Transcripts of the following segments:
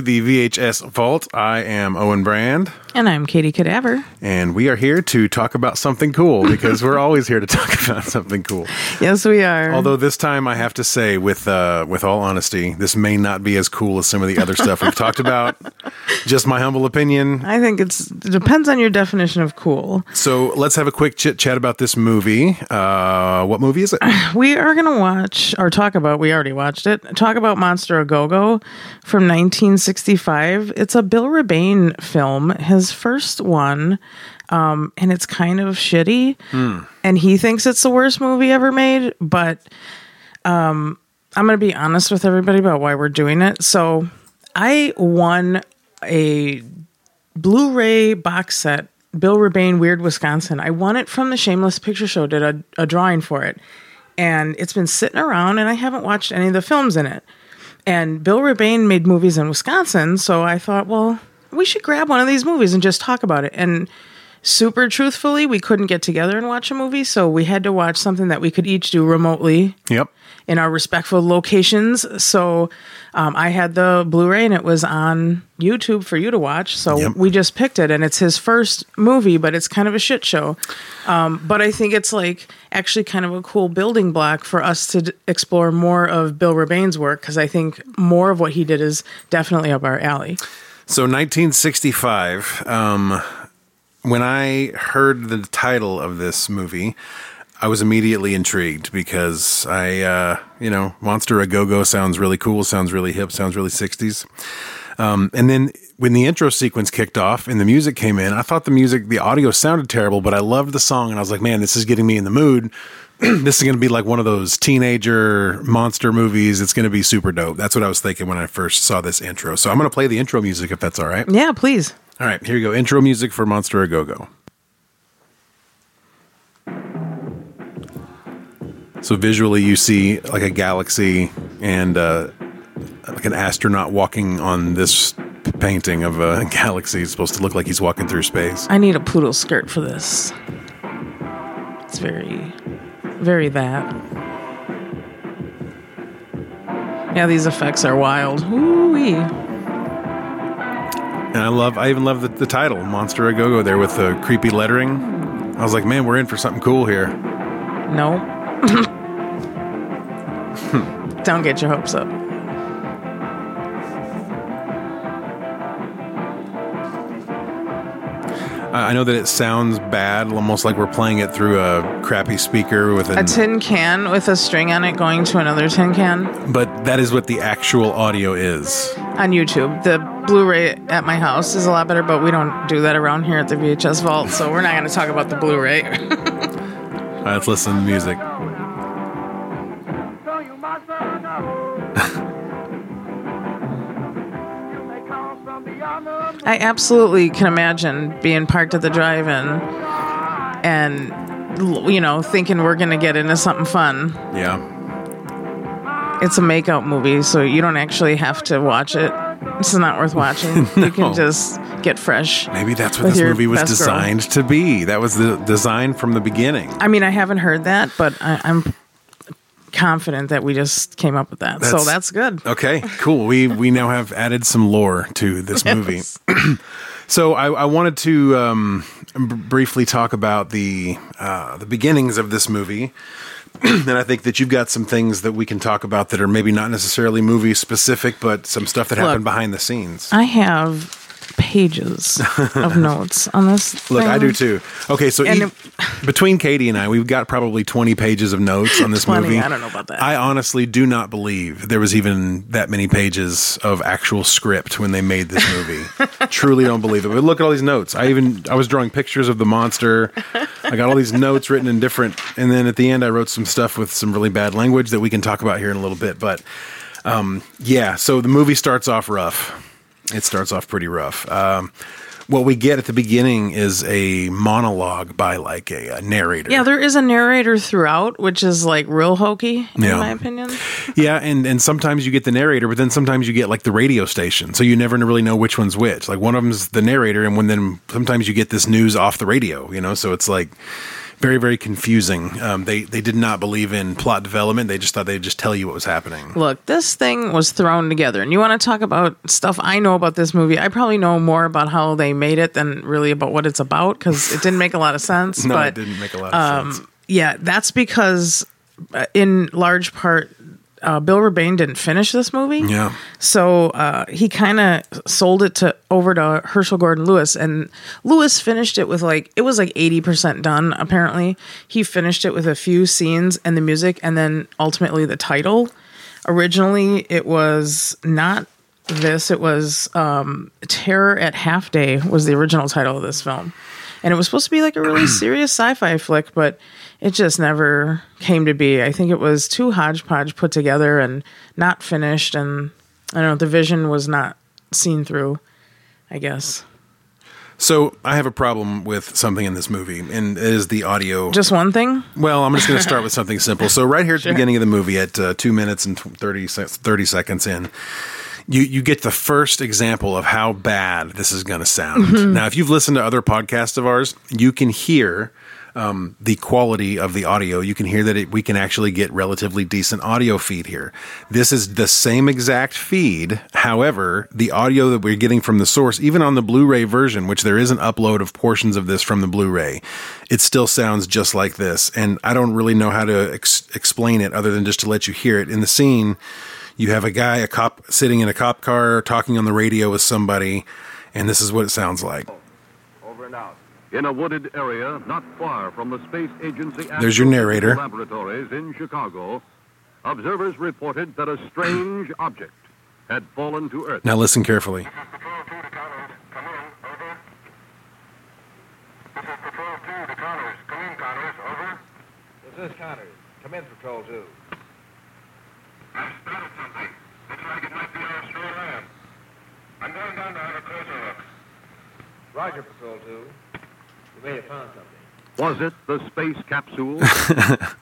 to the VHS Vault. I am Owen Brand, And I'm Katie Cadaver. and we are here to talk about something cool because we're always here to talk about something cool. Yes, we are. Although this time I have to say, with uh, with all honesty, this may not be as cool as some of the other stuff we've talked about. Just my humble opinion. I think it's it depends on your definition of cool. So let's have a quick chit chat about this movie. Uh, what movie is it? We are going to watch or talk about. We already watched it. Talk about Monster a Go Go from 1965. It's a Bill Rebane film, his first one, um, and it's kind of shitty. And he thinks it's the worst movie ever made. But um, I'm going to be honest with everybody about why we're doing it. So I won a Blu-ray box set, Bill Rebane, Weird Wisconsin. I won it from the Shameless Picture Show. Did a, a drawing for it, and it's been sitting around, and I haven't watched any of the films in it. And Bill Rebane made movies in Wisconsin, so I thought, well, we should grab one of these movies and just talk about it. And super truthfully, we couldn't get together and watch a movie, so we had to watch something that we could each do remotely Yep. in our respectful locations. So um, I had the Blu-ray and it was on YouTube for you to watch. So Yep. we just picked it, and it's his first movie, but it's kind of a shit show. Um, but I think it's like actually kind of a cool building block for us to d- explore more of Bill Rebane's work because I think more of what he did is definitely up our alley. So 1965. Um, when I heard the title of this movie, I was immediately intrigued because I, uh, you know, Monster a Go Go sounds really cool, sounds really hip, sounds really 60s. Um, and then when the intro sequence kicked off and the music came in, I thought the music, the audio sounded terrible, but I loved the song and I was like, man, this is getting me in the mood. this is going to be like one of those teenager monster movies. It's going to be super dope. That's what I was thinking when I first saw this intro. So I'm going to play the intro music if that's all right. Yeah, please. All right, here you go. Intro music for Monster a Go Go. So visually, you see like a galaxy and uh, like an astronaut walking on this painting of a galaxy. It's supposed to look like he's walking through space. I need a poodle skirt for this. It's very, very that. Yeah, these effects are wild. Ooh-wee. And I love, I even love the, the title, Monster a Go Go, there with the creepy lettering. I was like, man, we're in for something cool here. No. Don't get your hopes up. I I know that it sounds bad, almost like we're playing it through a crappy speaker with A tin can with a string on it going to another tin can but that is what the actual audio is. on YouTube. The Blu-ray at my house is a lot better, but we don't do that around here at the VHS Vault, so we're not going to talk about the Blu-ray. All right, let's listen to music. I absolutely can imagine being parked at the drive-in and you know thinking we're going to get into something fun. Yeah. It's a makeout movie, so you don't actually have to watch it. This is not worth watching. You can just get fresh. Maybe that's what this movie was best girl. designed to be. That was the design from the beginning. I mean, I haven't heard that, but I, I'm confident that we just came up with that. so That's- that's good. Okay, cool. We we now have added some lore to this movie. Yes. So I, I wanted to um, b- briefly talk about the uh, the beginnings of this movie, and I think that you've got some things that we can talk about that are maybe not necessarily movie specific, but some stuff that happened behind the scenes. I have pages of notes on this. Look, I do too. Okay, so And each- between Katie and I, we've got probably 20 pages of notes on this 20, movie. I don't know about that. I honestly do not believe there was even that many pages of actual script when they made this movie. Truly don't believe it. But look at all these notes. I even I was drawing pictures of the monster. I got all these notes written in different and then at the end I wrote some stuff with some really bad language that we can talk about here in a little bit. But um, yeah, so the movie starts off rough. It starts off pretty rough. Um, what we get at the beginning is a monologue by like a, a narrator. Yeah, there is a narrator throughout, which is like real hokey, in Yeah. my opinion. Yeah, and and sometimes you get the narrator, but then sometimes you get like the radio station, so you never really know which one's which. Like one of them's the narrator, and when then sometimes you get this news off the radio, you know. So it's like very very confusing. Um, they they did not believe in plot development; they just thought they'd just tell you what was happening. Look, this thing was thrown together, and you want to talk about stuff I know about this movie? I probably know more about how they made it than really about what it's about because it didn't make a lot of sense. No, but it didn't make a lot of sense. yeah, that's because, uh, in large part, uh, Bill Rebane didn't finish this movie. Yeah. So uh, he kind of sold it to over to Herschell Gordon Lewis, and Lewis finished it with like it was like eighty percent done. Apparently, he finished it with a few scenes and the music, and then ultimately the title. Originally, it was not this. It was um, "Terror at Half Day" was the original title of this film, and it was supposed to be like a really serious sci-fi flick, but it just never came to be. I think it was too hodgepodge put together and not finished, and I don't know. The vision was not seen through. I guess So I have a problem with something in this movie, and it is the audio. just one thing. Well, I'm just going to start with something simple. So, right here at the beginning of the movie, at uh, two minutes and tw- 30, 30 seconds in, you, you get the first example of how bad this is going to sound. Now, if you've listened to other podcasts of ours, you can hear um, the quality of the audio. You can hear that it, we can actually get relatively decent audio feed here. This is the same exact feed. However, the audio that we're getting from the source, even on the Blu ray version, which there is an upload of portions of this from the Blu ray, it still sounds just like this. And I don't really know how to ex- explain it other than just to let you hear it. In the scene, you have a guy, a cop, sitting in a cop car talking on the radio with somebody, and this is what it sounds like. Over and out. In a wooded area not far from the space agency There's your narrator. laboratories in Chicago, observers reported that a strange object had fallen to Earth. Now listen carefully. This is Patrol 2 Connors. Come in. Over. This is Patrol 2 Connors. Come in, Connors. Over. This is Connors. Come in, Patrol 2. I've spotted something. Looks like it might be our stray lamb. I'm going down to have a closer look. Roger, Patrol 2. We may have found something. Was it the space capsule?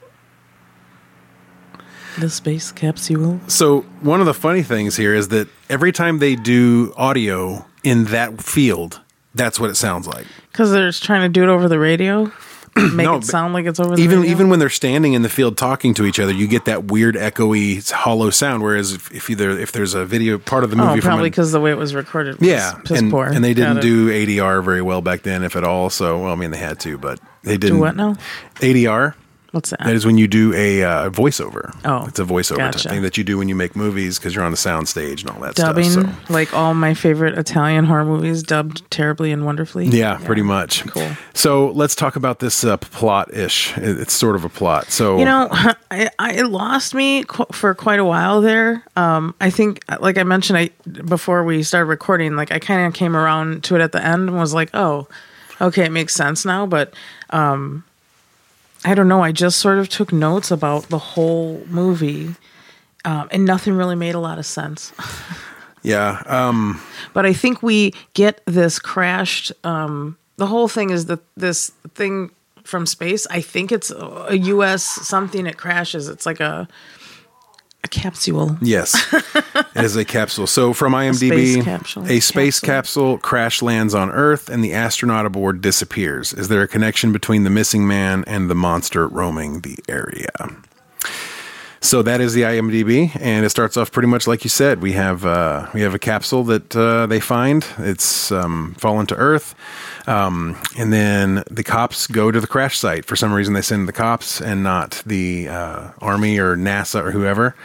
The space capsule. So one of the funny things here is that every time they do audio in that field, that's what it sounds like. Because they're just trying to do it over the radio, make No, it sound like it's over the Even radio. even when they're standing in the field talking to each other, you get that weird echoey hollow sound. Whereas if, if either if there's a video part of the oh, movie oh, probably because the way it was recorded. Was yeah, piss and, poor. and they didn't do ADR very well back then, if at all. So well, I mean they had to, but they didn't. what now? ADR. What's that? That is when you do a uh, voiceover. Oh, it's a voiceover gotcha. type thing that you do when you make movies because you're on the sound stage and all that dubbing, stuff. So. like all my favorite Italian horror movies, dubbed terribly and wonderfully. Yeah, pretty much. Cool. So let's talk about this uh, plot ish. It's sort of a plot. So You know, I, I lost me qu- for quite a while there. Um, I think, like I mentioned, I before we started recording, like I kind of came around to it at the end and was like, oh, okay, it makes sense now. But um, I don't know. I just sort of took notes about the whole movie, um, and nothing really made a lot of sense. yeah, um, but I think we get this crashed. Um, the whole thing is that this thing from space. I think it's a U.S. something. It crashes. It's like a a capsule. yes, it is a capsule. So from IMDb, space capsule. a space Capsule. capsule crash lands on Earth, and the astronaut aboard disappears. Is there a connection between the missing man and the monster roaming the area? So that is the IMDb, and it starts off pretty much like you said. We have uh, we have a capsule that uh, they find. It's um, fallen to Earth, um, and then the cops go to the crash site. For some reason, they send the cops and not the uh, army or NASA or whoever.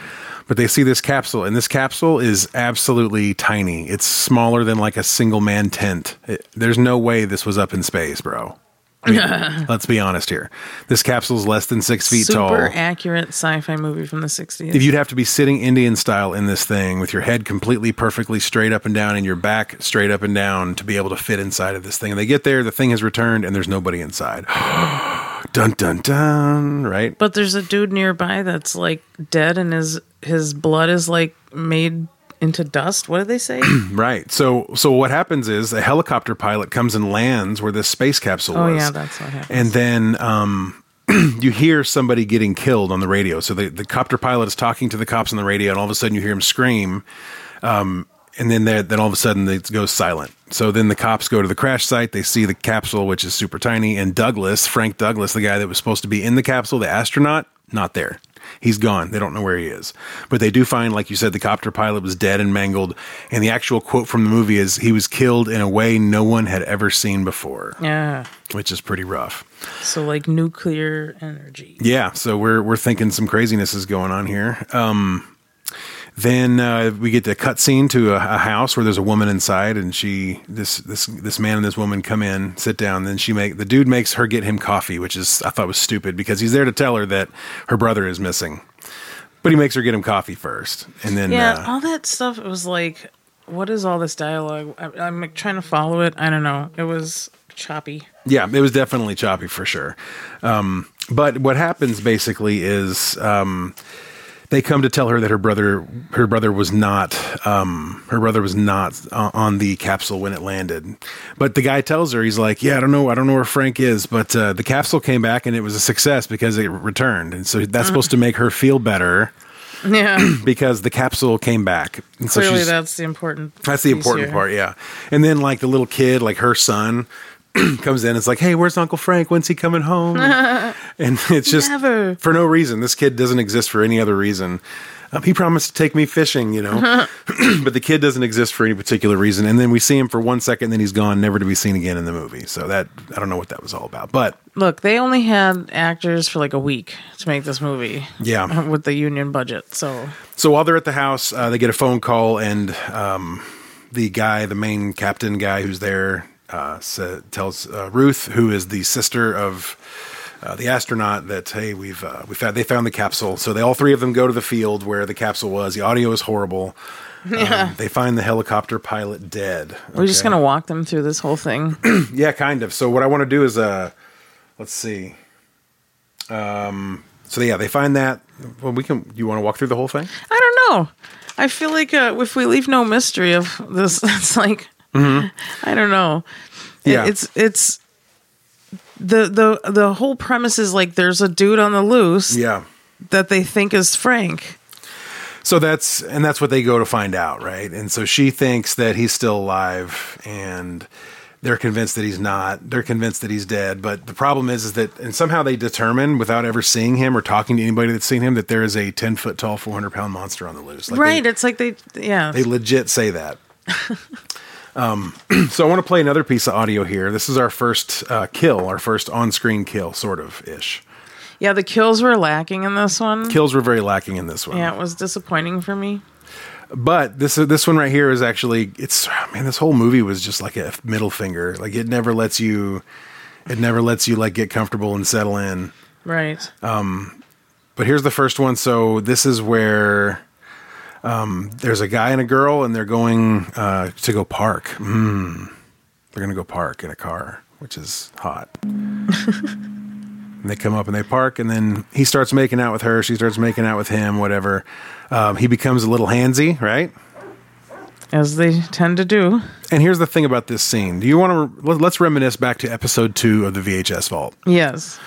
But they see this capsule, and this capsule is absolutely tiny. It's smaller than like a single man tent. It, there's no way this was up in space, bro. I mean, let's be honest here. This capsule is less than six feet Super tall. accurate sci-fi movie from the '60s. If you'd have to be sitting Indian style in this thing with your head completely perfectly straight up and down and your back straight up and down to be able to fit inside of this thing. And they get there, the thing has returned, and there's nobody inside. dun dun dun, right? but there's a dude nearby that's like dead, and his his blood is like made into dust. What do they say? Right. So so what happens is a helicopter pilot comes and lands where this space capsule Oh, was. yeah, that's what happens. And then um you hear somebody getting killed on the radio. So the, the copter pilot is talking to the cops on the radio, and all of a sudden you hear him scream. Um, and then then all of a sudden it goes silent. So then the cops go to the crash site. They see the capsule, which is super tiny, and Douglas, Frank Douglas, the guy that was supposed to be in the capsule, the astronaut, not there. He's gone. They don't know where he is. But they do find, like you said, the copter pilot was dead and mangled. And the actual quote from the movie is he was killed in a way no one had ever seen before, yeah. which is pretty rough. So like nuclear energy. Yeah, so we're we're thinking some craziness is going on here. Um, then uh, we get the cutscene to a, a house where there's a woman inside, and she this this this man and this woman come in, sit down. Then she make the dude makes her get him coffee, which is I thought was stupid because he's there to tell her that her brother is missing, but he makes her get him coffee first, and then Yeah, uh, all that stuff. It was like, what is all this dialogue? I, I'm like trying to follow it. I don't know. It was choppy. Yeah, it was definitely choppy for sure. Um, but what happens basically is um, they come to tell her that her brother her brother was not um, her brother was not uh, on the capsule when it landed. But the guy tells her he's like, yeah, I don't know, I don't know where Frank is, but uh, the capsule came back and it was a success because it returned, and so that's supposed to make her feel better Yeah. because the capsule came back. And so Clearly, that's the important. that's the important here. part, yeah. And then like the little kid, like her son, comes in. It's like, hey, where's Uncle Frank? When's he coming home? and it's just Never. for no reason. This kid doesn't exist for any other reason. Um, he promised to take me fishing, you know, but the kid doesn't exist for any particular reason. And then we see him for one second, then he's gone, never to be seen again in the movie. So that I don't know what that was all about, but Look, they only had actors for like a week to make this movie yeah. with the union budget. So So while they're at the house, uh, they get a phone call, and um, the guy, the main captain guy who's there, uh, sa- tells uh, Ruth, who is the sister of uh, the astronaut, that hey, we've uh, we found they found the capsule. So they all three of them go to the field where the capsule was. The audio is horrible. Um, they find the helicopter pilot dead. we're just gonna walk them through this whole thing. Yeah, kind of. So what I want to do is uh let's see. Um so yeah, they find that well we can you want to walk through the whole thing? I don't know. I feel like uh, if we leave no mystery of this, it's like I don't know. Mm-hmm. Yeah. it's it's the the the whole premise is like there's a dude on the loose Yeah. that they think is Frank. So that's and that's what they go to find out, right? And so she thinks that he's still alive and they're convinced that he's not. They're convinced that he's dead, but the problem is is that and somehow they determine without ever seeing him or talking to anybody that's seen him that there is a 10 foot tall 400 pound monster on the loose. Like right. They, it's like they yeah. they legit say that. um, so I want to play another piece of audio here. This is our first uh, kill, our first on-screen kill, sort of ish. yeah, the kills were lacking in this one. Kills were very lacking in this one. yeah, it was disappointing for me. But this this one right here is actually it's man this whole movie was just like a middle finger. Like it never lets you it never lets you like get comfortable and settle in. Right. Um but here's the first one. So this is where um, there's a guy and a girl and they're going uh, to go park. Mm. They're going to go park in a car, which is hot. and they come up and they park and then he starts making out with her. She starts making out with him, whatever. Um, he becomes a little handsy, right? As they tend to do. And here's the thing about this scene. Do you want to let's reminisce back to episode two of the VHS Vault, Yes.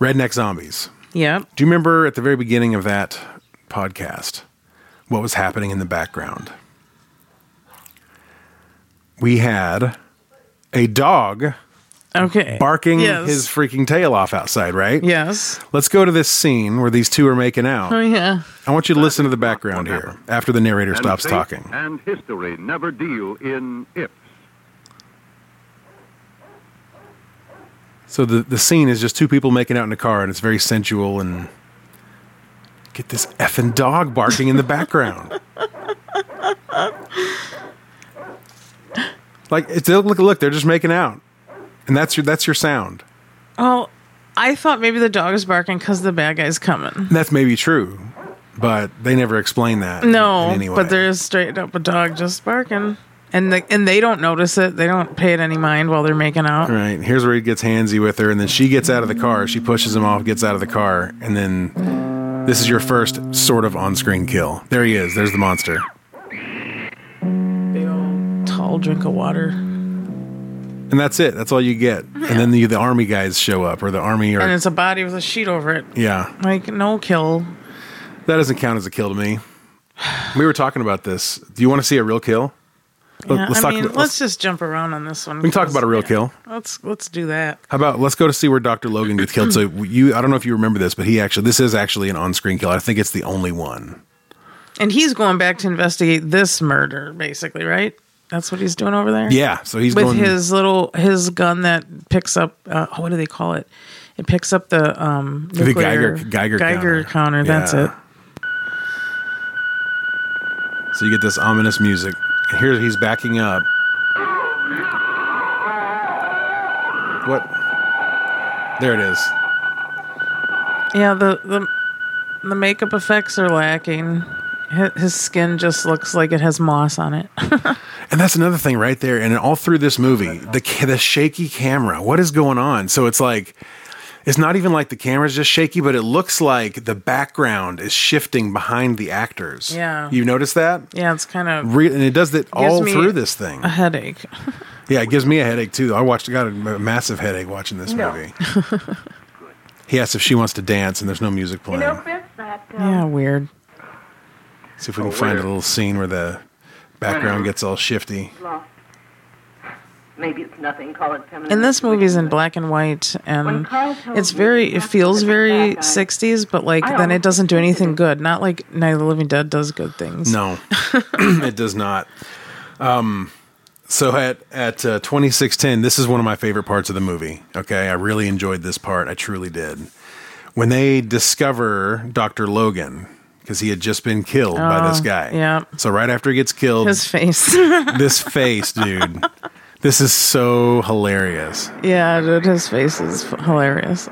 Redneck Zombies. Yeah. Do you remember at the very beginning of that podcast what was happening in the background? We had a dog Okay. barking Yes. his freaking tail off outside, right? Yes. Let's go to this scene where these two are making out. Oh yeah. I want you to listen to the background here after the narrator And stops talking. And history never deal in ifs. So the, the scene is just two people making out in a car, and it's very sensual and get this effing dog barking in the background. like it's look look, they're just making out, and that's your that's your sound. Oh, I thought maybe the dog is barking because the bad guy's coming. That's maybe true, but they never explain that. in- No, in way. but there's straight up a dog just barking, and the, and they don't notice it. They don't pay it any mind while they're making out. Right. Here's where he gets handsy with her, and then she gets out of the car. She pushes him off, gets out of the car, and then this is your first sort of on screen kill. There he is. There's the monster. Big old tall drink of water. and that's it. That's all you get. And then the the army guys show up, or the army, or And it's a body with a sheet over it. yeah, Like, no kill. that doesn't count as a kill to me. We were talking about this. Do you want to see a real kill? Let- Yeah, let's I mean, about- let's, just jump around on this one. We can talk about a real kill. Let's let's do that. How about let's go to see where Dr. Logan gets killed. So you, I don't know if you remember this, but he actually, this is actually an on-screen kill. I think it's the only one. And he's going back to investigate this murder, basically, right? That's what he's doing over there. Yeah. So he's with going. his little his gun that picks up. Uh, what do they call it? It picks up the um The Geiger- Geiger Geiger counter. counter. That's Yeah. it. so you get this ominous music. Here he's backing up. What? There it is. Yeah, the the the makeup effects are lacking. His skin just looks like it has moss on it. And that's another thing right there. And all through this movie, the the shaky camera. What is going on? So it's like it's not even like the camera's just shaky, but it looks like the background is shifting behind the actors. Yeah. you notice that? yeah, it's kind of Re- and it does that all me through this thing. a headache. Yeah, it gives me a headache too. I watched, got a massive headache watching this movie. he asks if she wants to dance, and there's no music You playing. know, Fritz, that uh, Yeah, weird. See if we can find a little scene where the background gets all shifty. lost. Maybe it's nothing. Call it feminine. And this movie's in black and white, and it's very. It feels very '60s, but like then it doesn't do anything good. Not like Night of the Living Dead does good things. No, it does not. Um, so at at uh, 2610, this is one of my favorite parts of the movie. Okay, I really enjoyed this part. I truly did. When they discover Dr. Logan, because he had just been killed by this Oh, guy. yeah. So right after he gets killed, His face. this face, dude. This is so hilarious. yeah, dude, his face is hilarious.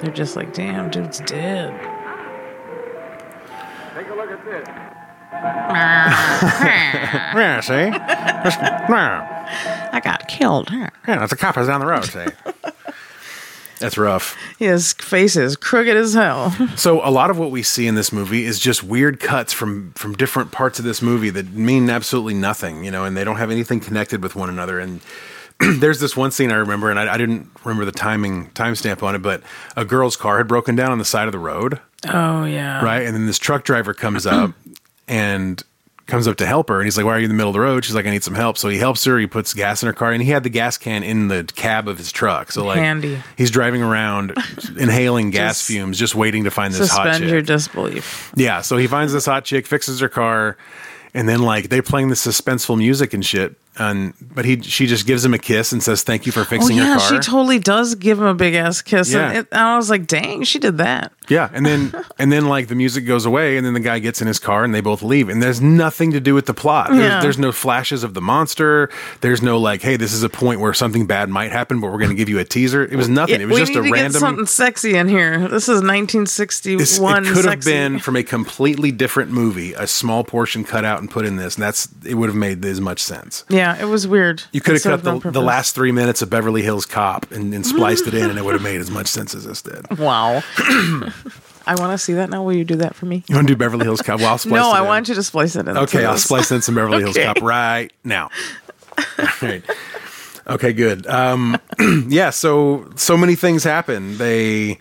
They're just like, damn, dude's dead. Take a look at this. Yeah, see? yeah, I got killed. Yeah, that's a cop is down the road, see? That's rough. His face is crooked as hell. So a lot of what we see in this movie is just weird cuts from from different parts of this movie that mean absolutely nothing, you know, and they don't have anything connected with one another. And there's this one scene I remember, and I, I didn't remember the timing timestamp on it, but a girl's car had broken down on the side of the road, Oh yeah. right? And then this truck driver comes up and comes up to help her, and he's like, "Why are you in the middle of the road?" She's like, "I need some help." So he helps her. He puts gas in her car, and he had the gas can in the cab of his truck. So like, Handy. he's driving around inhaling gas Just fumes, just waiting to find this hot Suspend chick. your disbelief. Yeah, so he finds this hot chick, fixes her car, and then like they're playing the suspenseful music and shit. And but he she just gives him a kiss and says thank you for Oh fixing yeah, her car. she totally does give him a big ass kiss. Yeah. And, it, and I was like, dang, she did that. yeah, and then and then like the music goes away, and then the guy gets in his car, and they both leave. And there's nothing to do with the plot. There's, Yeah. there's no flashes of the monster. There's no like, hey, this is a point where something bad might happen, but we're going to give you a teaser. It was nothing. it was we just a random. something sexy in here. This is This, 1961. it could have been from a completely different movie, a small portion cut out and put in this, and that's it would have made as much sense. Yeah, it was weird. You could have cut the, the last three minutes of Beverly Hills Cop and, and spliced it in, and it would have made as much sense as this did. Wow. I want to see that now. Will you do that for me? You want to do Beverly Hills Cop? Well, No, I in. want you to splice it in. Okay, I'll splice in some Beverly Hills Cop right now. All right. Okay, good. Um, yeah, so so many things happen. They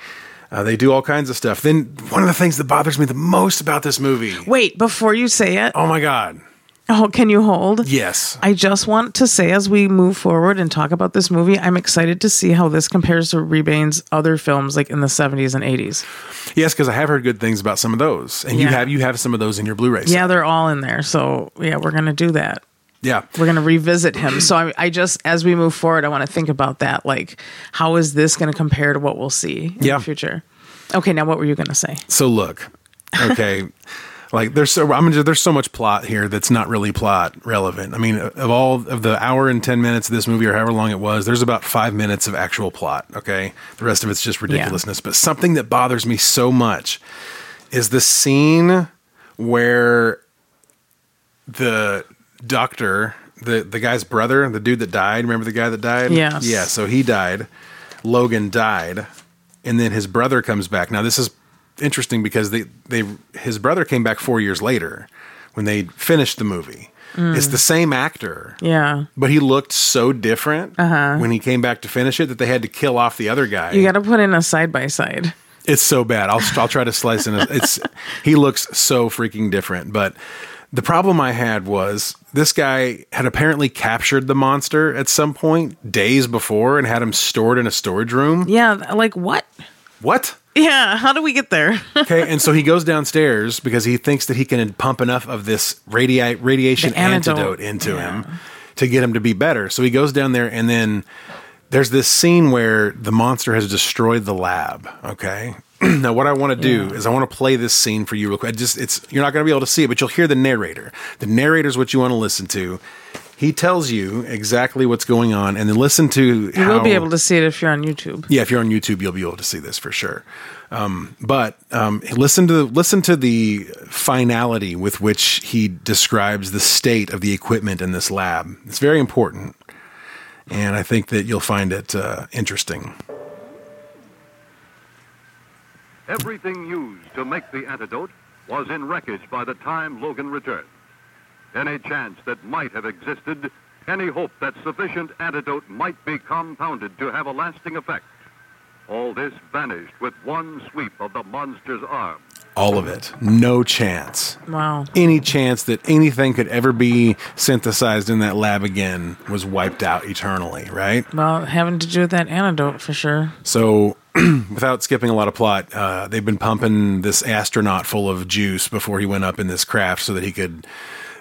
uh, they do all kinds of stuff. Then one of the things that bothers me the most about this movie. Wait, before you say it, Oh my god. Oh, can you hold? Yes. I just want to say, as we move forward and talk about this movie, I'm excited to see how this compares to Rebane's other films, like in the 70s and 80s. Yes, because I have heard good things about some of those, and you have you have some of those in your Blu-ray. set. Yeah, they're all in there. So, yeah, we're going to do that. yeah. We're going to revisit him. So, I, I just, as we move forward, I want to think about that. Like, how is this going to compare to what we'll see in Yeah. the future? Okay, now what were you going to say? So look, okay, like there's so I'm just, there's so much plot here that's not really plot relevant. I mean, of all of the hour and ten minutes of this movie, or however long it was, there's about five minutes of actual plot. Okay, the rest of it's just ridiculousness. But something that bothers me so much is the scene where the doctor, the the guy's brother, the dude that died. Remember the guy that died? Yes. Yeah. So he died. Logan died, and then his brother comes back. Now this is interesting because they they his brother came back four years later when they finished the movie. It's the same actor, Yeah. but he looked so different when he came back to finish it that they had to kill off the other guy. Uh-huh. You got to put in a side by side. It's so bad. I'll I'll try to slice in. A, it's he looks so freaking different. But the problem I had was this guy had apparently captured the monster at some point days before and had him stored in a storage room. Yeah. Like what? What? Yeah. How do we get there? Okay, and so he goes downstairs because he thinks that he can pump enough of this radi- radiation antidote. antidote into Yeah. him to get him to be better. So he goes down there, and then there's this scene where the monster has destroyed the lab. Okay. now, what I want to do is I want to play this scene for you real quick. I just it's you're not going to be able to see it, but you'll hear the narrator. The narrator is what you want to listen to. He tells you exactly what's going on, and then listen to. You how, will be able to see it if you're on YouTube. yeah, if you're on YouTube, you'll be able to see this for sure. Um, but um, listen to listen to the finality with which he describes the state of the equipment in this lab. It's very important, and I think that you'll find it uh, interesting. Everything used to make the antidote was in wreckage by the time Logan returned. Any chance that might have existed, any hope that sufficient antidote might be compounded to have a lasting effect, all this vanished with one sweep of the monster's arm. All of it, no chance. Wow. Any chance that anything could ever be synthesized in that lab again was wiped out eternally, right? Well, having to do with that antidote for sure. So, without skipping a lot of plot, uh, they've been pumping this astronaut full of juice before he went up in this craft so that he could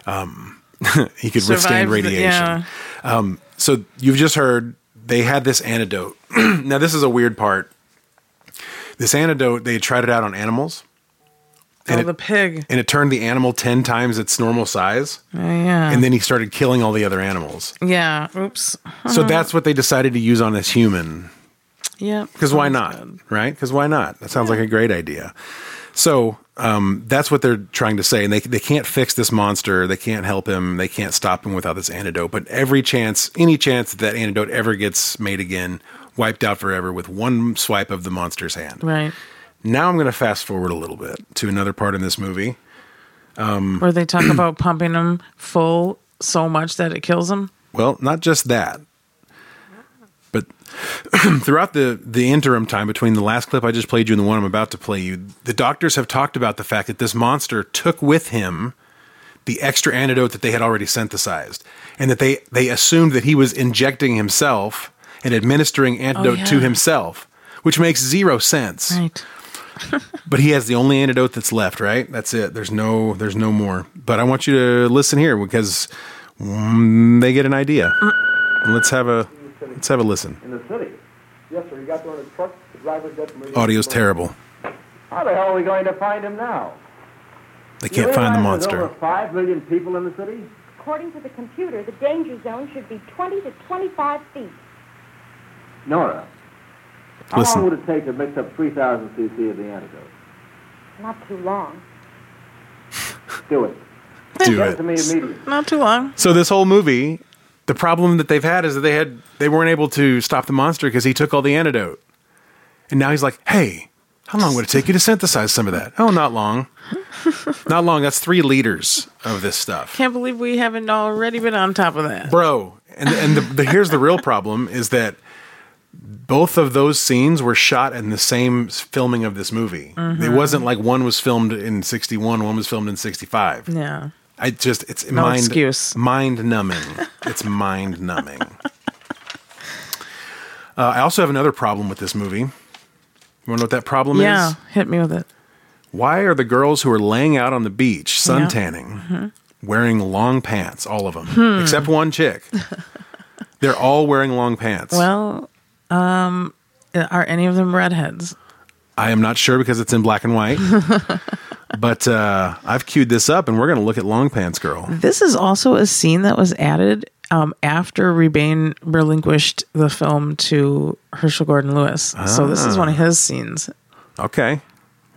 um, he could Survive withstand the- radiation. yeah. So you've just heard they had this antidote. now this is a weird part. This antidote they tried it out on animals, Oh, it- the pig. and it turned the animal ten times its normal size, Oh, yeah. and then he started killing all the other animals. yeah. Oops. So that's what they decided to use on this human. Yeah. Because why not? good. Right? Because why not? That sounds like a great idea. So um, that's what they're trying to say. And they, they can't fix this monster. They can't help him. They can't stop him without this antidote. But every chance, any chance that that antidote ever gets made again, wiped out forever with one swipe of the monster's hand. Right. Now I'm going to fast forward a little bit to another part in this movie. Um, Where they talk about pumping them full so much that it kills them. Well, not just that, throughout the the interim time between the last clip I just played you and the one I'm about to play you, the doctors have talked about the fact that this monster took with him the extra antidote that they had already synthesized, and that they they assumed that he was injecting himself and administering antidote to yeah. himself, which makes zero sense. Right. But he has the only antidote that's left, right? That's it. There's no there's no more. But I want you to listen here because mm, they get an idea. Let's have a let's have a listen. In the city? Yes, sir. He got there in his truck. The driver dead from Audio's terrible. How the hell are we going to find him now? They can't find the realize there's monster. over five million people in the city? According to the computer, the danger zone should be 20 to 25 feet. Nora. How Listen. long would it take to mix up 3,000 cc of the antidote? Not too long. Do it. Do Get it to me immediately. Not too long. So this whole movie, the problem that they've had is that they had they weren't able to stop the monster because he took all the antidote. And now he's like, "Hey, how long would it take you to synthesize some of that?" Oh, not long. not long. That's 3 liters of this stuff. Can't believe we haven't already been on top of that. bro and and the, the here's the real problem is that both of those scenes were shot in the same filming of this movie it mm-hmm. wasn't like one was filmed in 61 one was filmed in 65 Yeah. I just it's No mind excuse. mind numbing it's mind numbing uh, i also have another problem with this movie you want to know what that problem Yeah. is Hit me with it. why are the girls who are laying out on the beach sun Yeah. Mm-hmm. tanning wearing long pants all of them Hmm. except one chick they're all wearing long pants Well, um, are any of them redheads? I am not sure because it's in black and white. But uh, i've queued this up and we're going to look at long pants girl. This is also a scene that was added um, after Rebane relinquished the film to Herschell Gordon Lewis. So this is one of his scenes. okay.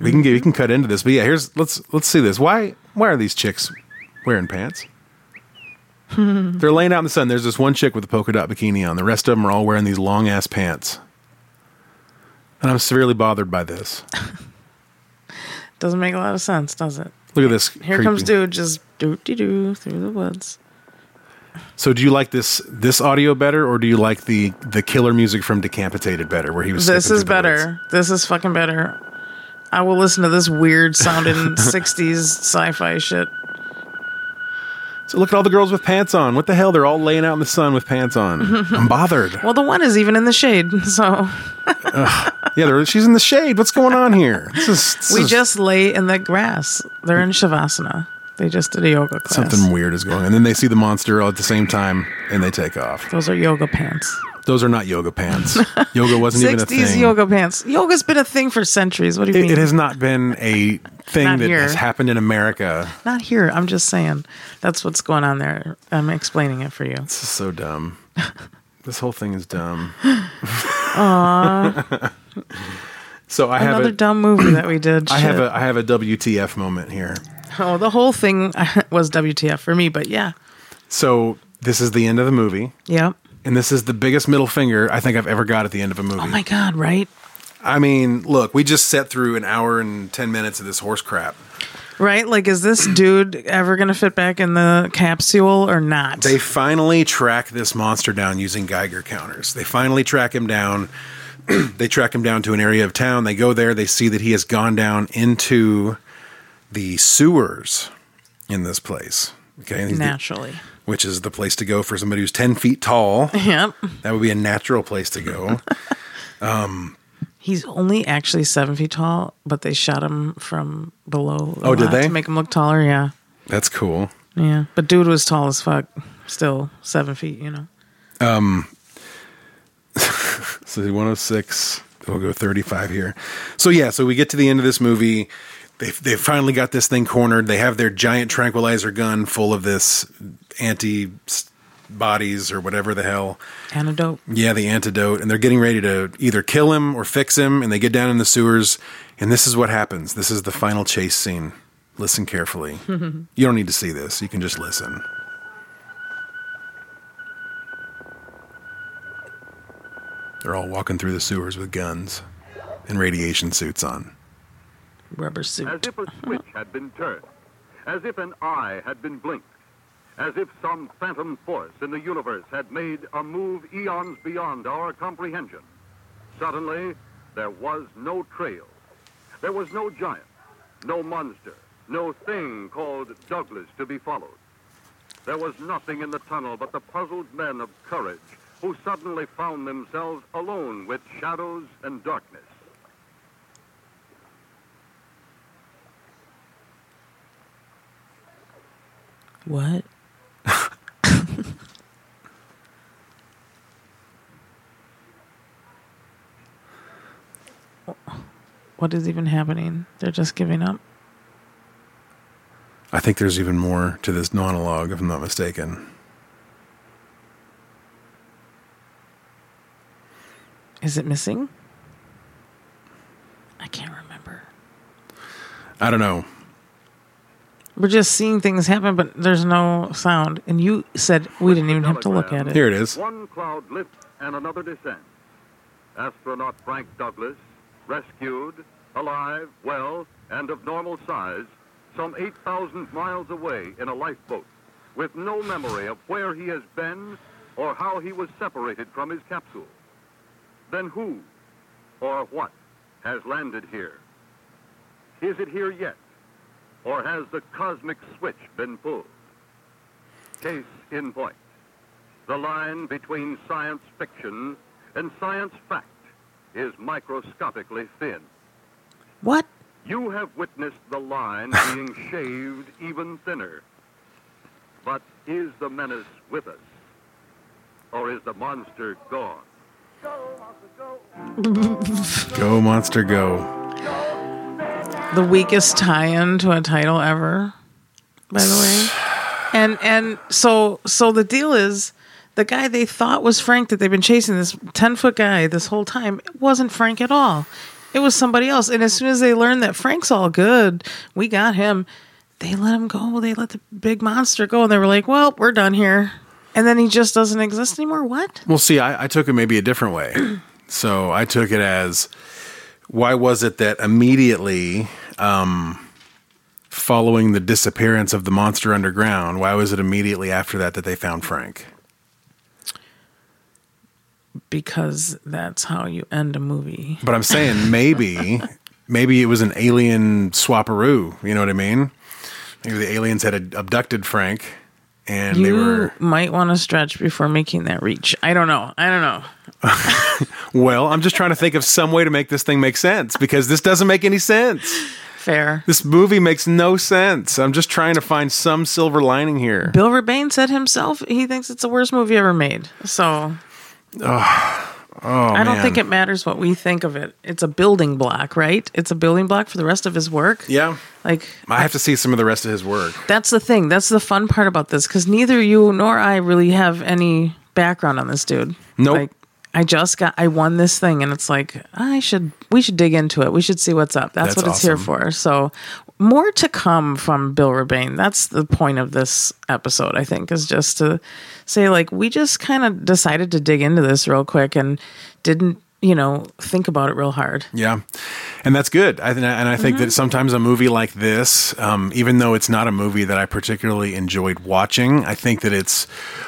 We can get we can cut into this but yeah here's let's let's see this. Why why are these chicks wearing pants? They're laying out in the sun. There's this one chick with a polka dot bikini on. The rest of them are all wearing these long ass pants and i'm severely bothered by this Doesn't make a lot of sense, does it? Look at this. Here creepy- comes dude just doo doo doo through the woods. So, do you like this this audio better, or do you like the the killer music from Decapitated better, where he was? This is better. woods? This is fucking better. I will listen to this weird sounding 60s sci-fi shit. So look at all the girls with pants on. What the hell? They're all laying out in the sun with pants on. I'm bothered. Well, the one is even in the shade, so Yeah, they're, she's in the shade. What's going on here? This is this we is- just lay in the grass. They're in shavasana. They just did a yoga class. something weird is going. on. And then they see the monster all at the same time, and they take off. Those are yoga pants. Those are not yoga pants. yoga wasn't even a 60s thing. yoga pants. Yoga's been a thing for centuries. What do you It, mean? it has not been a thing Not that here. has happened in America. Not here. I'm just saying. That's what's going on there. I'm explaining it for you. This is so dumb. this whole thing is dumb. so I have Another a dumb movie that we did. I have a I have a WTF moment here. Oh, the whole thing was WTF for me, but yeah. So this is the end of the movie, Yep. and this is the biggest middle finger I think I've ever got at the end of a movie. Oh my God, right? I mean, look, we just sat through an hour and ten minutes of this horse crap. Right? Like, is this dude ever going to fit back in the capsule or not? They finally track this monster down using Geiger counters. They finally track him down. they track him down to an area of town. They go there. They see that he has gone down into the sewers in this place. Okay, He's the- Naturally. which is the place to go for somebody who's ten feet tall. Yep. That would be a natural place to go. Um, He's only actually seven feet tall, but they shot him from below. Oh, did they? To make him look taller, yeah. That's cool. Yeah. But dude was tall as fuck. Still seven feet, you know. Um, so 106. We'll go 35 here. So yeah, so we get to the end of this movie. They they finally got this thing cornered. They have their giant tranquilizer gun full of this anti bodies or whatever the hell. Antidote. Yeah, the antidote, and they're getting ready to either kill him or fix him. And they get down in the sewers, and this is what happens. This is the final chase scene. Listen carefully. you don't need to see this. You can just listen. They're all walking through the sewers with guns and radiation suits on. Rubber suits. As if a switch had been turned, as if an eye had been blinked, as if some phantom force in the universe had made a move eons beyond our comprehension. Suddenly, there was no trail. There was no giant, no monster, no thing called Douglas to be followed. There was nothing in the tunnel but the puzzled men of courage who suddenly found themselves alone with shadows and darkness. What? What is even happening? They're just giving up. I think there's even more to this monologue, if I'm not mistaken. Is it missing? I can't remember. I don't know. We're just seeing things happen, but there's no sound. And you said we didn't even have to look at it. Here it is. One cloud lifts and another descends. Astronaut Frank Douglas, rescued, alive, well, and of normal size, some 8,000 miles away in a lifeboat, with no memory of where he has been or how he was separated from his capsule. Then who or what has landed here? Is it here yet? Or has the cosmic switch been pulled? Case in point. The line between science fiction and science fact is microscopically thin. What? You have witnessed the line being shaved even thinner. But is the menace with us? Or is the monster gone? Go, monster, go. The weakest tie-in to a title ever, by the way. And and so so the deal is the guy they thought was Frank that they've been chasing this 10 foot guy this whole time wasn't Frank at all. It was somebody else. And as soon as they learned that Frank's all good, we got him, they let him go. They let the big monster go. And they were like, well, we're done here. And then he just doesn't exist anymore. What? Well, see, I, I took it maybe a different way. so I took it as why was it that immediately um, following the disappearance of the monster underground, why was it immediately after that that they found Frank? Because that's how you end a movie. But I'm saying maybe, maybe it was an alien swapperoo. You know what I mean? Maybe the aliens had abducted Frank, and you they were might want to stretch before making that reach. I don't know. I don't know. well. I'm just trying to think of some way to make this thing make sense because this doesn't make any sense. Fair. This movie makes no sense. I'm just trying to find some silver lining here. Bill Rebane said himself he thinks it's the worst movie ever made. So Oh, I don't man. think it matters what we think of it. It's a building block, right? It's a building block for the rest of his work. Yeah, Like I have to see some of the rest of his work. that's the thing. That's the fun part about this because neither you nor I really have any background on this dude. Nope. Like I just got I won this thing and it's like I should we should dig into it. We should see what's up. That's, That's what it's here for. So more to come from Bill Rebane. That's the point of this episode, I think, is just to say like we just kind of decided to dig into this real quick and didn't, you know, think about it real hard. Yeah, and that's good. I th- and I think Mm-hmm. that sometimes a movie like this, um, even though it's not a movie that I particularly enjoyed watching, I think that it's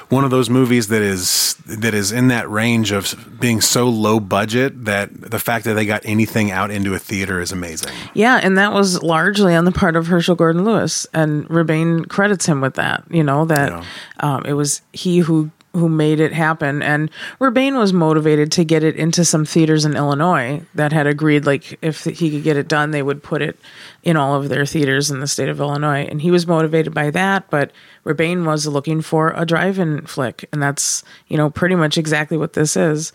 one of those movies that is that is in that range of being so low budget that the fact that they got anything out into a theater is amazing. Yeah, and that was largely on the part of Herschell Gordon Lewis, and Rebane credits him with that. You know that Yeah. um, it was he who who made it happen, and Rebane was motivated to get it into some theaters in Illinois that had agreed, like if he could get it done, they would put it in all of their theaters in the state of Illinois, and he was motivated by that. But Rebane was looking for a drive-in flick, and that's you know pretty much exactly what this is.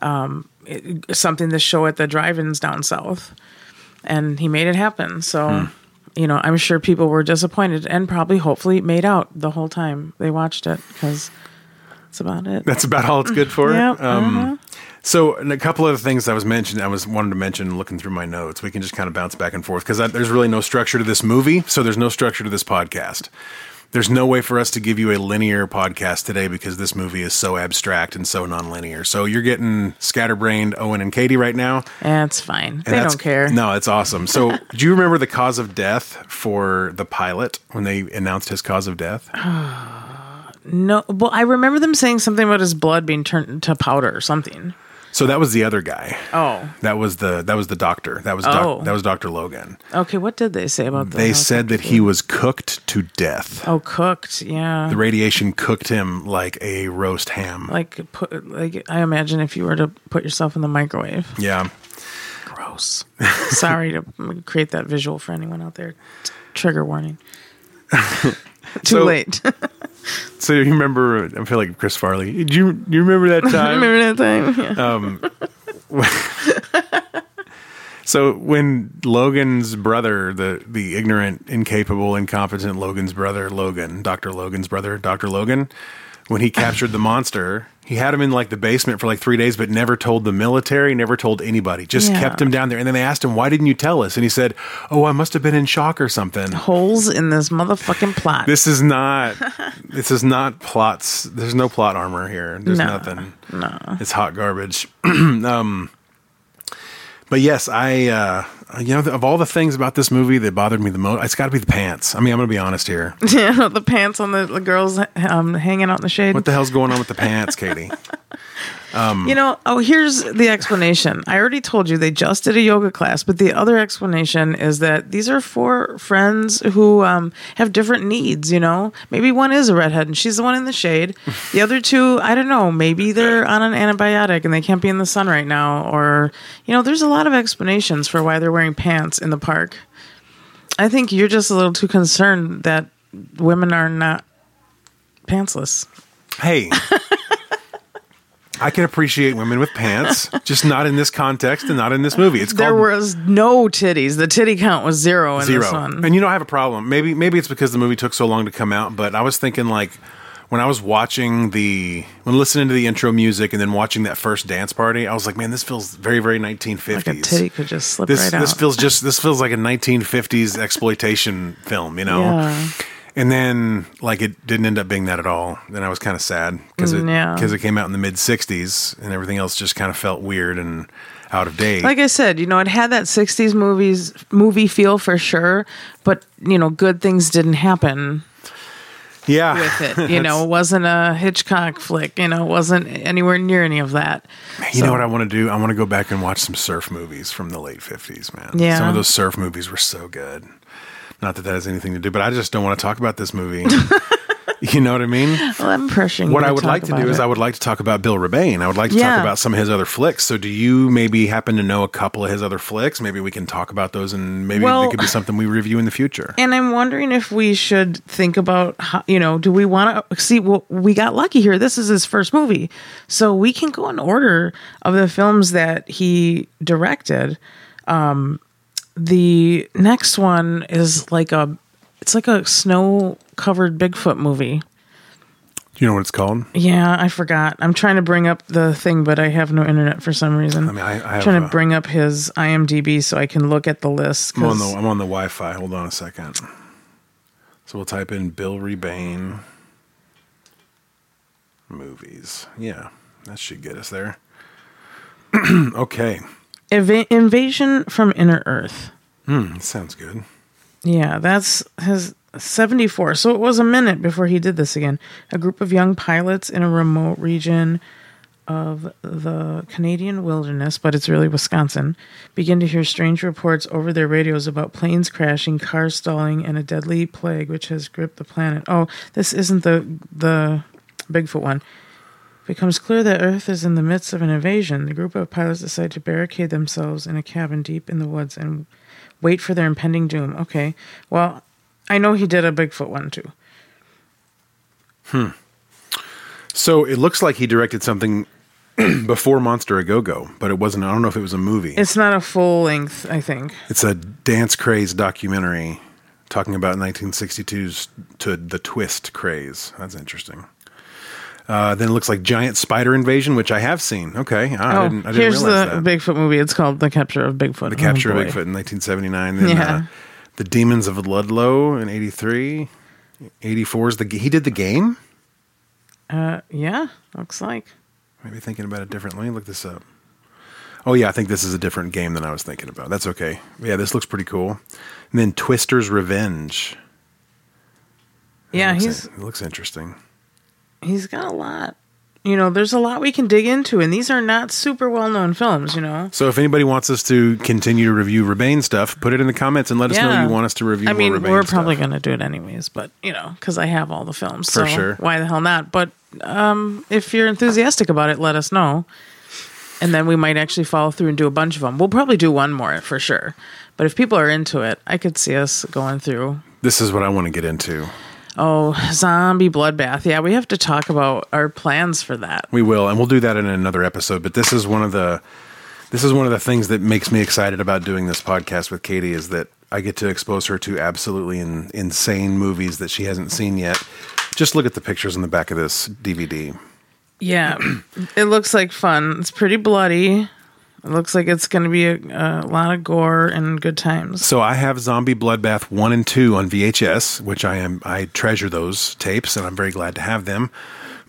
Um, it, something to show at the drive-ins down south and he made it happen. So, you know, I'm sure people were disappointed and probably hopefully made out the whole time they watched it because that's about it. That's about all it's good for. Yeah, Um, So, and a couple of the things I was mentioned, I was wanted to mention looking through my notes. We can just kind of bounce back and forth because there's really no structure to this movie. So there's no structure to this podcast. There's no way for us to give you a linear podcast today because this movie is so abstract and so nonlinear. So you're getting scatterbrained Owen and Katie right now. That's fine. They that's- don't care. No, it's awesome. So, do you remember the cause of death for the pilot when they announced his cause of death? No, well, I remember them saying something about his blood being turned into powder or something. So that was the other guy. Oh, That was the that was the doctor. That was doc, Oh. that was Doctor Logan. okay. What did they say about that? They said that he was cooked to death. Oh, cooked. Yeah. The radiation cooked him like a roast ham. like put like I imagine if you were to put yourself in the microwave. Yeah. Gross. Sorry to create that visual for anyone out there. Trigger warning. Too So- late. So you remember? I feel like Chris Farley. Do you do you remember that time? Remember that time? Yeah. Um, so when Logan's brother, the the ignorant, incapable, incompetent Logan's brother, Logan, Doctor Logan's brother, Doctor Logan, when he captured the monster, he had him in like the basement for like three days, but never told the military, never told anybody. Just Yeah. kept him down there. And then they asked him, "Why didn't you tell us?" And he said, "Oh, I must have been in shock or something." Holes in this motherfucking plot. This is not. this is not plots. There's no plot armor here. There's No, nothing. no. It's hot garbage. um, but yes, I. Uh, you know, of all the things about this movie that bothered me the most, it's got to be the pants. I mean, I'm going to be honest here. yeah, the pants on the, the girls um, hanging out in the shade. What the hell's going on with the pants, Katie? You know, oh, here's the explanation. I already told you they just did a yoga class, but the other explanation is that these are four friends who um, have different needs. You know, maybe one is a redhead and she's the one in the shade. The other two, I don't know, maybe they're on an antibiotic and they can't be in the sun right now. Or, you know, there's a lot of explanations for why they're wearing pants in the park. I think you're just a little too concerned that women are not pantsless. Hey. I can appreciate women with pants, just not in this context and not in this movie. It's called There called was no titties. The titty count was zero in zero. this one. And you know, I have a problem. Maybe maybe it's because the movie took so long to come out, but I was thinking like when I was watching the when listening to the intro music and then watching that first dance party, I was like, man, this feels very very 1950s. like titty could just slip this right this out. feels just this feels like a 1950s exploitation film, you know. yeah. And then, like, it didn't end up being that at all. Then I was kind of sad because it Mm, yeah. because it came out in the mid '60s, and everything else just kind of felt weird and out of date. Like I said, you know, it had that '60s movies movie feel for sure, but you know, good things didn't happen yeah, with it. You know, it wasn't a Hitchcock flick. You know, it wasn't anywhere near any of that. You know what I want to do? I want to go back and watch some surf movies from the late fifties, man. Yeah. some of those surf movies were so good. Not that that has anything to do, but I just don't want to talk about this movie. you know what I mean? Well, I'm pressuring. What I would like to do is. I would like to talk about Bill Rebane. I would like to talk about some of his other flicks. So, do you maybe happen to know a couple of his other flicks? Maybe we can talk about those, and maybe Well- they could be something we review in the future. And I'm wondering if we should think about how, you know, do we want to see well, we got lucky here. This is his first movie. So we can go in order of the films that he directed. Um the next one is like a it's like a snow covered Bigfoot movie. Do you know what it's called? Yeah, I forgot. I'm trying to bring up the thing, but I have no internet for some reason. I mean, I, I have, trying to bring up his IMDb so I can look at the list. I'm on the I'm on the Wi-Fi. Hold on a second. So we'll type in Bill Rebane movies. Yeah, that should get us there. okay, Inva- Invasion from Inner Earth. hmm, sounds good. Yeah, that's his 74. So it was a minute before he did this again. A group of young pilots in a remote region of the Canadian wilderness, but it's really Wisconsin, begin to hear strange reports over their radios about planes crashing, cars stalling, and a deadly plague which has gripped the planet. Oh, this isn't the the Bigfoot one. Becomes clear that Earth is in the midst of an invasion. The group of pilots decide to barricade themselves in a cabin deep in the woods and wait for their impending doom. Okay. Well, I know he did a Bigfoot one too. Hmm. So it looks like he directed something before Monster a Go Go, but it wasn't. I don't know if it was a movie. It's not a full length, I think. It's a dance craze documentary talking about 1962's to the twist craze. That's interesting. Uh, then it looks like Giant Spider Invasion, which I have seen. Okay, Ah, I oh, didn't, I didn't here's the that. Bigfoot movie. It's called The Capture of Bigfoot. the Capture Oh, of. Bigfoot in 1979. Then Yeah. uh, the Demons of Ludlow in 83. 84 is the he did the game. Uh, yeah, looks like. Maybe thinking about it differently. Look this up. Oh yeah, I think this is a different game than I was thinking about. That's okay. Yeah, this looks pretty cool. And then Twister's Revenge. Yeah, Looks- he's it looks interesting. He's got a lot. You know, there's a lot we can dig into, and these are not super well known films. You know, So if anybody wants us to continue to review Rebane stuff, put it in the comments and let us know you want us to review I more mean, Rebane we're stuff. probably going to do it anyways, but you know, because I have all the films, For so sure. Why the hell not? But um, if you're enthusiastic about it, let us know, and then we might actually follow through and do a bunch of them. We'll probably do one more for sure. But if people are into it, I could see us going through. This is what I want to get into. Oh, zombie bloodbath. Yeah, we have to talk about our plans for that. We will, and we'll do that in another episode. But this is one of the this is one of the things that makes me excited about doing this podcast with Katie is that I get to expose her to absolutely in, insane movies that she hasn't seen yet. Just look at the pictures in the back of this DVD. Yeah, it looks like fun. It's pretty bloody. It looks like it's going to be a, a lot of gore and good times. So I have Zombie Bloodbath one and two on VHS, which I am I treasure those tapes, and I'm very glad to have them.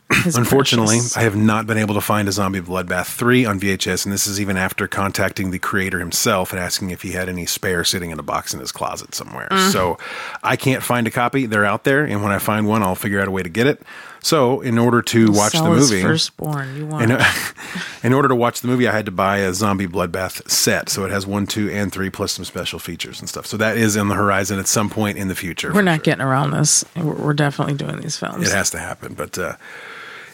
Unfortunately, precious. I have not been able to find a Zombie Bloodbath 3 on VHS, and this is even after contacting the creator himself and asking if he had any spare sitting in a box in his closet somewhere. Mm. So I can't find a copy. They're out there, and when I find one, I'll figure out a way to get it. So, in order to watch Sell the movie, Firstborn, you want? in, in order to watch the movie, I had to buy a Zombie Bloodbath set. So it has one, two, and three, plus some special features and stuff. So that is on the horizon at some point in the future. We're not sure. getting around this. We're, we're definitely doing these films. It has to happen. But uh,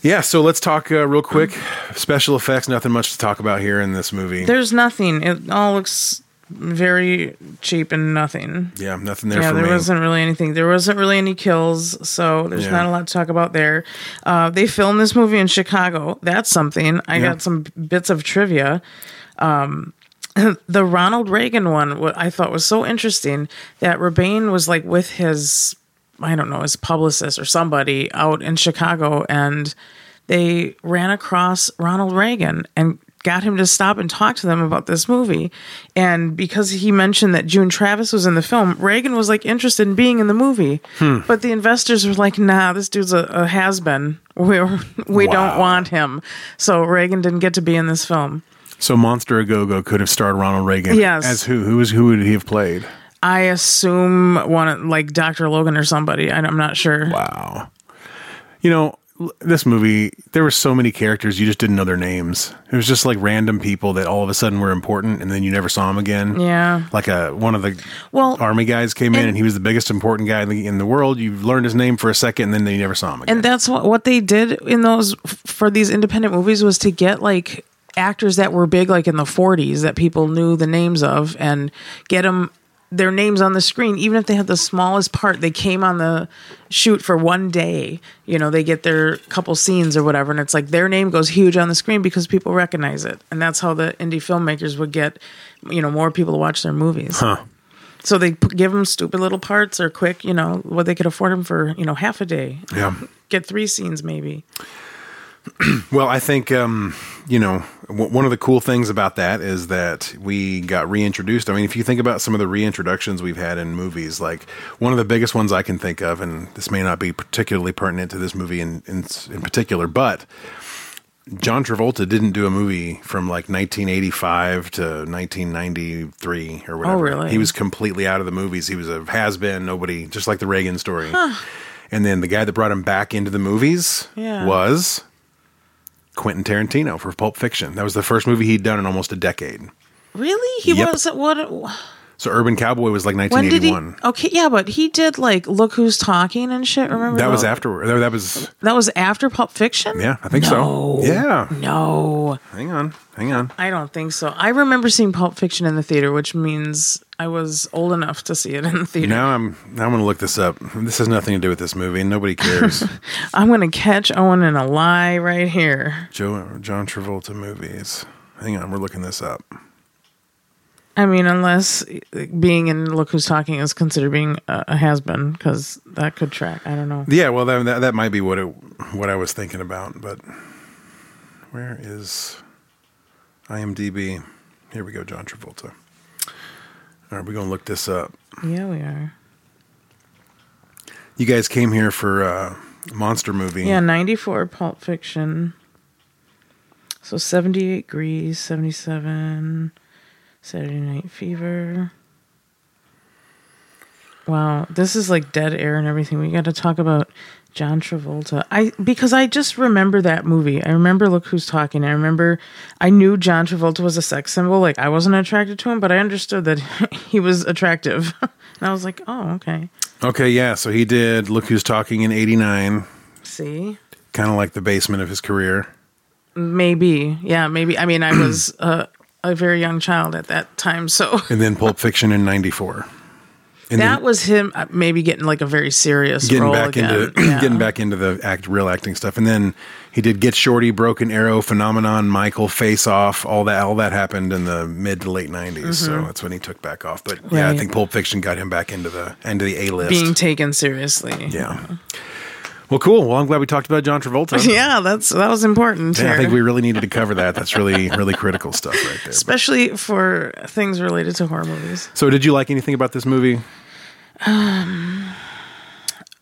yeah, so let's talk uh, real quick. Special effects, nothing much to talk about here in this movie. There's nothing. It all looks very cheap and nothing. yeah, nothing there yeah, there me. wasn't really anything. There wasn't really any kills, so there's Yeah. not a lot to talk about there. Uh, they filmed this movie in Chicago. That's something. I Yeah. got some bits of trivia. Um, the Ronald Reagan one, what I thought was so interesting that Rebane was like with his, I don't know, his publicist or somebody out in Chicago, and they ran across Ronald Reagan and got him to stop and talk to them about this movie. And because he mentioned that June Travis was in the film, Reagan was like interested in being in the movie. Hmm. But the investors were like, nah, this dude's a, a has been. We, we don't want him. So Reagan didn't get to be in this film. So Monster a Go Go could have starred Ronald Reagan. Yes. As who? Who was who would he have played? I assume one like Dr. Logan or somebody. I'm not sure. Wow. You know, this movie, there were so many characters you just didn't know their names. It was just like random people that all of a sudden were important and then you never saw them again. Yeah. Like a one of the Well, army guys came in and- and he was the biggest important guy in the, in the world. You learned his name for a second and then you never saw him again. and that's what what they did in those for these independent movies was to get like actors that were big like in the 40s that people knew the names of and get them their names on the screen even if they had the smallest part they came on the shoot for one day you know they get their couple scenes or whatever and it's like their name goes huge on the screen because people recognize it and that's how the indie filmmakers would get you know more people to watch their movies. So they p- give them stupid little parts or quick you know what they could afford them for you know half a day. Yeah. get three scenes maybe Well, I think um, you know w- one of the cool things about that is that we got reintroduced. I mean, if you think about some of the reintroductions we've had in movies, like one of the biggest ones I can think of, and this may not be particularly pertinent to this movie in in, in particular, but John Travolta didn't do a movie from like 1985 to 1993 or whatever. Oh, really? He was completely out of the movies. He was a has been. Nobody, just like the Reagan story. And then the guy that brought him back into the movies Yeah. was Quentin Tarantino for Pulp Fiction. That was the first movie he'd done in almost a decade. Really? He Yep. was what? So Urban Cowboy was like When he? 1981. Okay, yeah, but he did like Look Who's Talking and shit. Remember That was those? after. That was That was after Pulp Fiction. yeah, I think No. so. Yeah. No, Hang on, hang on. I don't think so. I remember seeing Pulp Fiction in the theater, which means I was old enough to see it in the theater. Now I'm now I'm going to look this up. This has nothing to do with this movie, and nobody cares. I'm gonna catch Owen in a lie right here. Joe John Travolta movies. Hang on, we're looking this up. I mean, unless being in Look Who's Talking is considered being a, a has been, because that could track. I don't know. Yeah, well, that, that that might be what it what I was thinking about, but where is IMDb? Here we go, John Travolta. All right, we're gonna look this up. Yeah, we are. You guys came here for uh, monster movie. Yeah, 94 Pulp Fiction. So 78 Grease, 77 Saturday Night Fever. Wow, this is like dead air and everything. We got to talk about John Travolta. I because I just remember that movie. I remember Look Who's Talking. I remember I knew John Travolta was a sex symbol. Like I wasn't attracted to him, but I understood that he was attractive. and I was like, "Oh, okay." Okay, yeah. So he did Look Who's Talking in '89, See? kind of like the basement of his career. Maybe. Yeah, maybe. I mean, I was uh, a very young child at that time, so and then Pulp Fiction in '94. And that was him uh, maybe getting like a very serious getting role back again. into Yeah. getting back into the act real acting stuff. And then he did Get Shorty, Broken Arrow, Phenomenon, Michael, Face Off. All that all that happened in the mid to late '90s. So that's when he took back off. But yeah, I Mm-hmm. Think Pulp Fiction got him back into the into the A list. being taken seriously. yeah. Well, cool. Well, I'm glad we talked about John Travolta. Yeah, that's that was important. Yeah, I think we really needed to cover that. That's really, really critical stuff right there. especially for things related to horror movies. So, did you like anything about this movie? Um,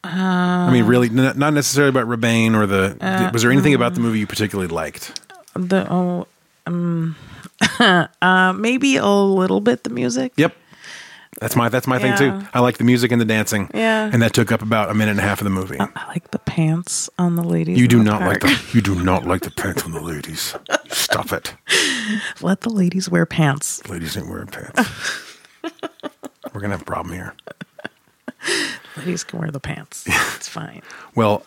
I mean, really, n- not necessarily about Rebane or the. Uh, was there anything about the movie you particularly liked? The oh um uh maybe a little bit the music. Yep, that's my that's my thing too. I like the music and the dancing. Yeah. and that took up about a minute and a half of the movie. I like the pants on the ladies. you do not like the you do not like the pants on the ladies. Stop it, Let the ladies wear pants. ladies ain't wearing pants. We're gonna have a problem here. Ladies can wear the pants. It's fine. Well,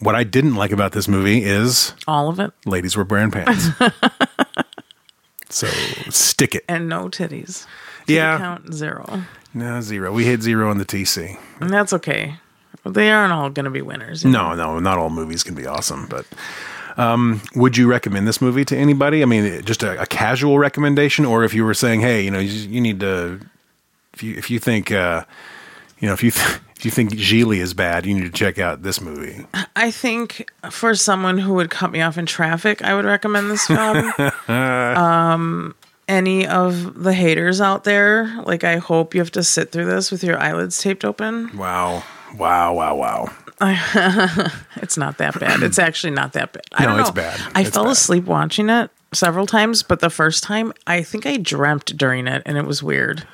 what I didn't like about this movie is All of it ladies were wearing pants. so stick it. and no titties. Titty Yeah. count zero. No, zero. We hit zero on the TC. And that's okay. They aren't all going to be winners. you know? No, no, not all movies can be awesome, but um, would you recommend this movie to anybody? I mean, just a, a casual recommendation, or if you were saying, hey, you know, you, you need to, if you if you think, uh, you know, if you th- if you think Gigli is bad, you need to check out this movie. I think for someone who would cut me off in traffic, I would recommend this film. um, any of the haters out there, like I hope you have to sit through this with your eyelids taped open. Wow. Wow, wow, wow. It's not that bad. It's actually not that bad. I No, don't it's bad. I It's fell bad. asleep watching it several times, but the first time, I think I dreamt during it, and it was weird.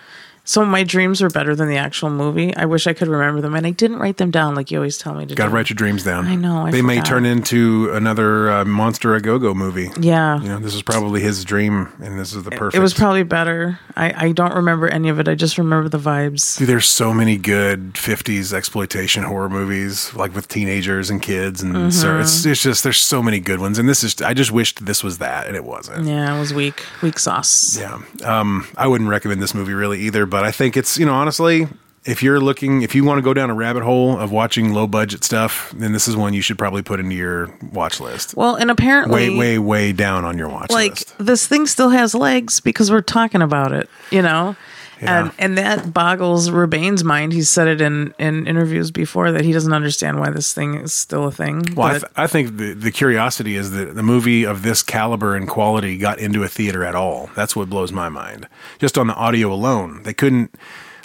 So my dreams were better than the actual movie. I wish I could remember them, and I didn't write them down like you always tell me to. Got to write your dreams down. I know, I they may turn into another uh, Monster a Go Go movie. Yeah. You know, this is probably his dream, and this is the perfect. It was probably better. I, I don't remember any of it. I just remember the vibes. Dude, there's so many good 50s exploitation horror movies, like with teenagers and kids, and Mm-hmm. so it's, it's just there's so many good ones. And this is I just wished this was that, and it wasn't. Yeah, it was weak. Weak sauce. Yeah. Um, I wouldn't recommend this movie really either, but I think it's, you know, honestly, if you're looking, if you want to go down a rabbit hole of watching low budget stuff, then this is one you should probably put into your watch list. Well, and apparently, Way, way, way down on your watch like list. Like this thing still has legs because we're talking about it. You know. Yeah. And and that boggles Rebane's mind. He said it in, in interviews before that he doesn't understand why this thing is still a thing. Well, I, th- I think the, the curiosity is that the movie of this caliber and quality got into a theater at all. That's what blows my mind. Just on the audio alone, they couldn't.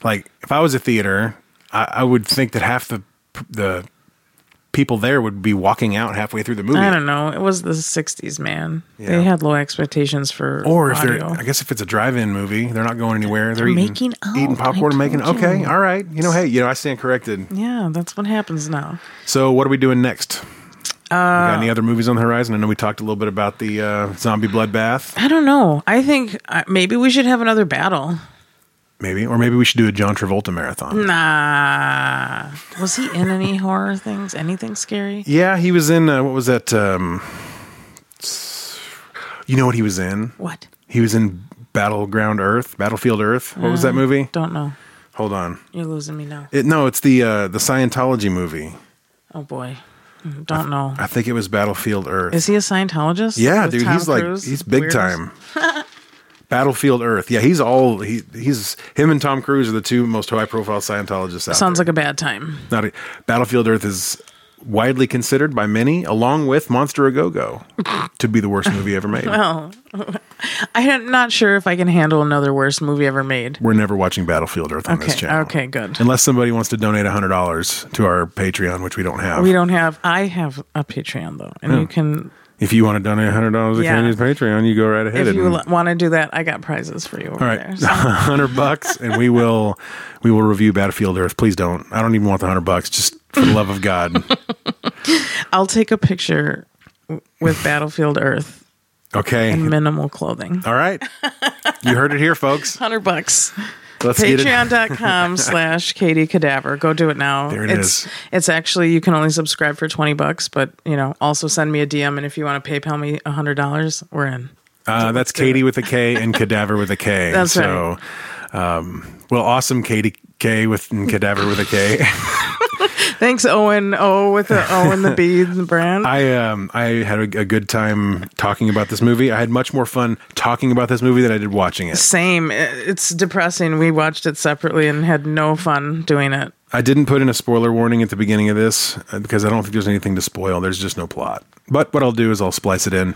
Like, if I was a theater, I, I would think that half the the people there would be walking out halfway through the movie. I don't know. It was the '60s, man. Yeah. They had low expectations for Or if audio. they're, I guess if it's a drive-in movie, they're not going anywhere. They're, They're eating, making out, eating popcorn, and making. you. Okay, all right. You know, hey, you know, I stand corrected. yeah, that's what happens now. So, what are we doing next? Uh, got any other movies on the horizon? I know we talked a little bit about the uh, zombie bloodbath, I don't know. I think uh, maybe we should have another battle. Maybe, or maybe we should do a John Travolta Mm. marathon. Nah. Was he in any horror things? Anything scary? Yeah, he was in uh, what was that? Um, you know what he was in? What? He was in Battleground Earth, Battlefield Earth. What was that movie? Don't know. Hold on. You're losing me now. It, no, it's the uh, the Scientology movie. Oh boy. Mm, Don't know. I think it was Battlefield Earth. Is he a Scientologist? Yeah, With dude, Tom he's like Cruise? he's big Weirdos? time. Battlefield Earth. Yeah, he's all he he's him and Tom Cruise are the two most high profile Scientologists out Sounds there. like a bad time. Not a, Battlefield Earth is widely considered by many, along with Monster a Go Go, to be the worst movie ever made. well, I am not sure if I can handle another worst movie ever made. We're never watching Battlefield Earth on this Okay, channel. okay, good. Unless somebody wants to donate hundred dollars to our Patreon, which we don't have. We don't have. I have a Patreon though, and you oh. can. If you want to donate hundred dollars to Yeah. Candy's Patreon, you go right ahead. If you and- want to do that, I got prizes for you over All right, there. So. hundred bucks, and we will we will review Battlefield Earth. Please don't. I don't even want the hundred bucks. Just for the love of God. I'll take a picture with Battlefield Earth Okay. and minimal clothing. All right. You heard it here, folks. Hundred bucks. Let's. Patreon.com slash Katie Cadaver. Go do it now. There it it's, is. It's actually, you can only subscribe for 20 bucks, but, you know, also send me a DM. And if you want to PayPal me $100, we're in. Uh, that's Katie with a K and Cadaver with a K. That's so, um, well, awesome, Katie K with and Cadaver with a K. Thanks, Owen. O with the O and the B, the brand. I um I had a, a good time talking about this movie. I had much more fun talking about this movie than I did watching it. Same. It's depressing. We watched it separately and had no fun doing it. I didn't put in a spoiler warning at the beginning of this uh, because I don't think there's anything to spoil. There's just no plot. But what I'll do is I'll splice it in.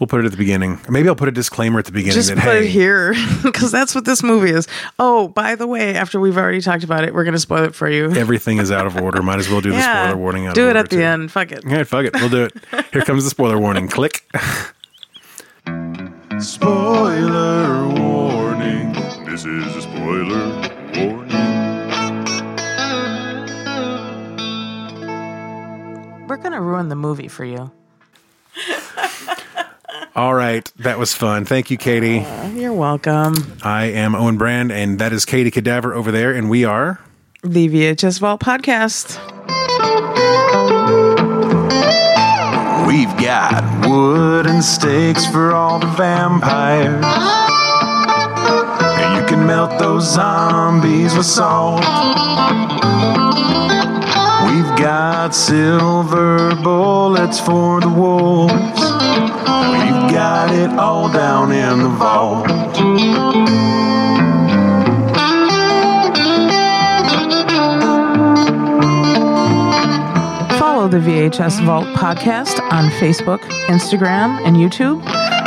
We'll put it at the beginning. Maybe I'll put a disclaimer at the beginning Just that put hey, it here because that's what this movie is. Oh, by the way, after we've already talked about it, we're going to spoil it for you. everything is out of order. Might as well do the spoiler warning out do of it order at the too. end. Fuck it. All right, fuck it. We'll do it. Here comes the spoiler warning. Click. Spoiler warning. This is a spoiler warning. We're going to ruin the movie for you. All right, that was fun. Thank you, Katie. Uh, you're welcome. I am Owen Brand, and that is Katie Cadaver over there, and we are. The VHS Vault Podcast. We've got wooden stakes for all the vampires. And you can melt those zombies with salt got silver bullets for the wolves. We've got it all down in the vault. the VHS Vault podcast on Facebook, Instagram, and YouTube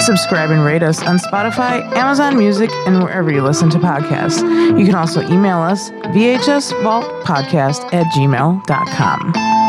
Subscribe and rate us on Spotify, Amazon Music, and wherever you listen to podcasts. You can also email us, VHSVaultPodcast at gmail.com.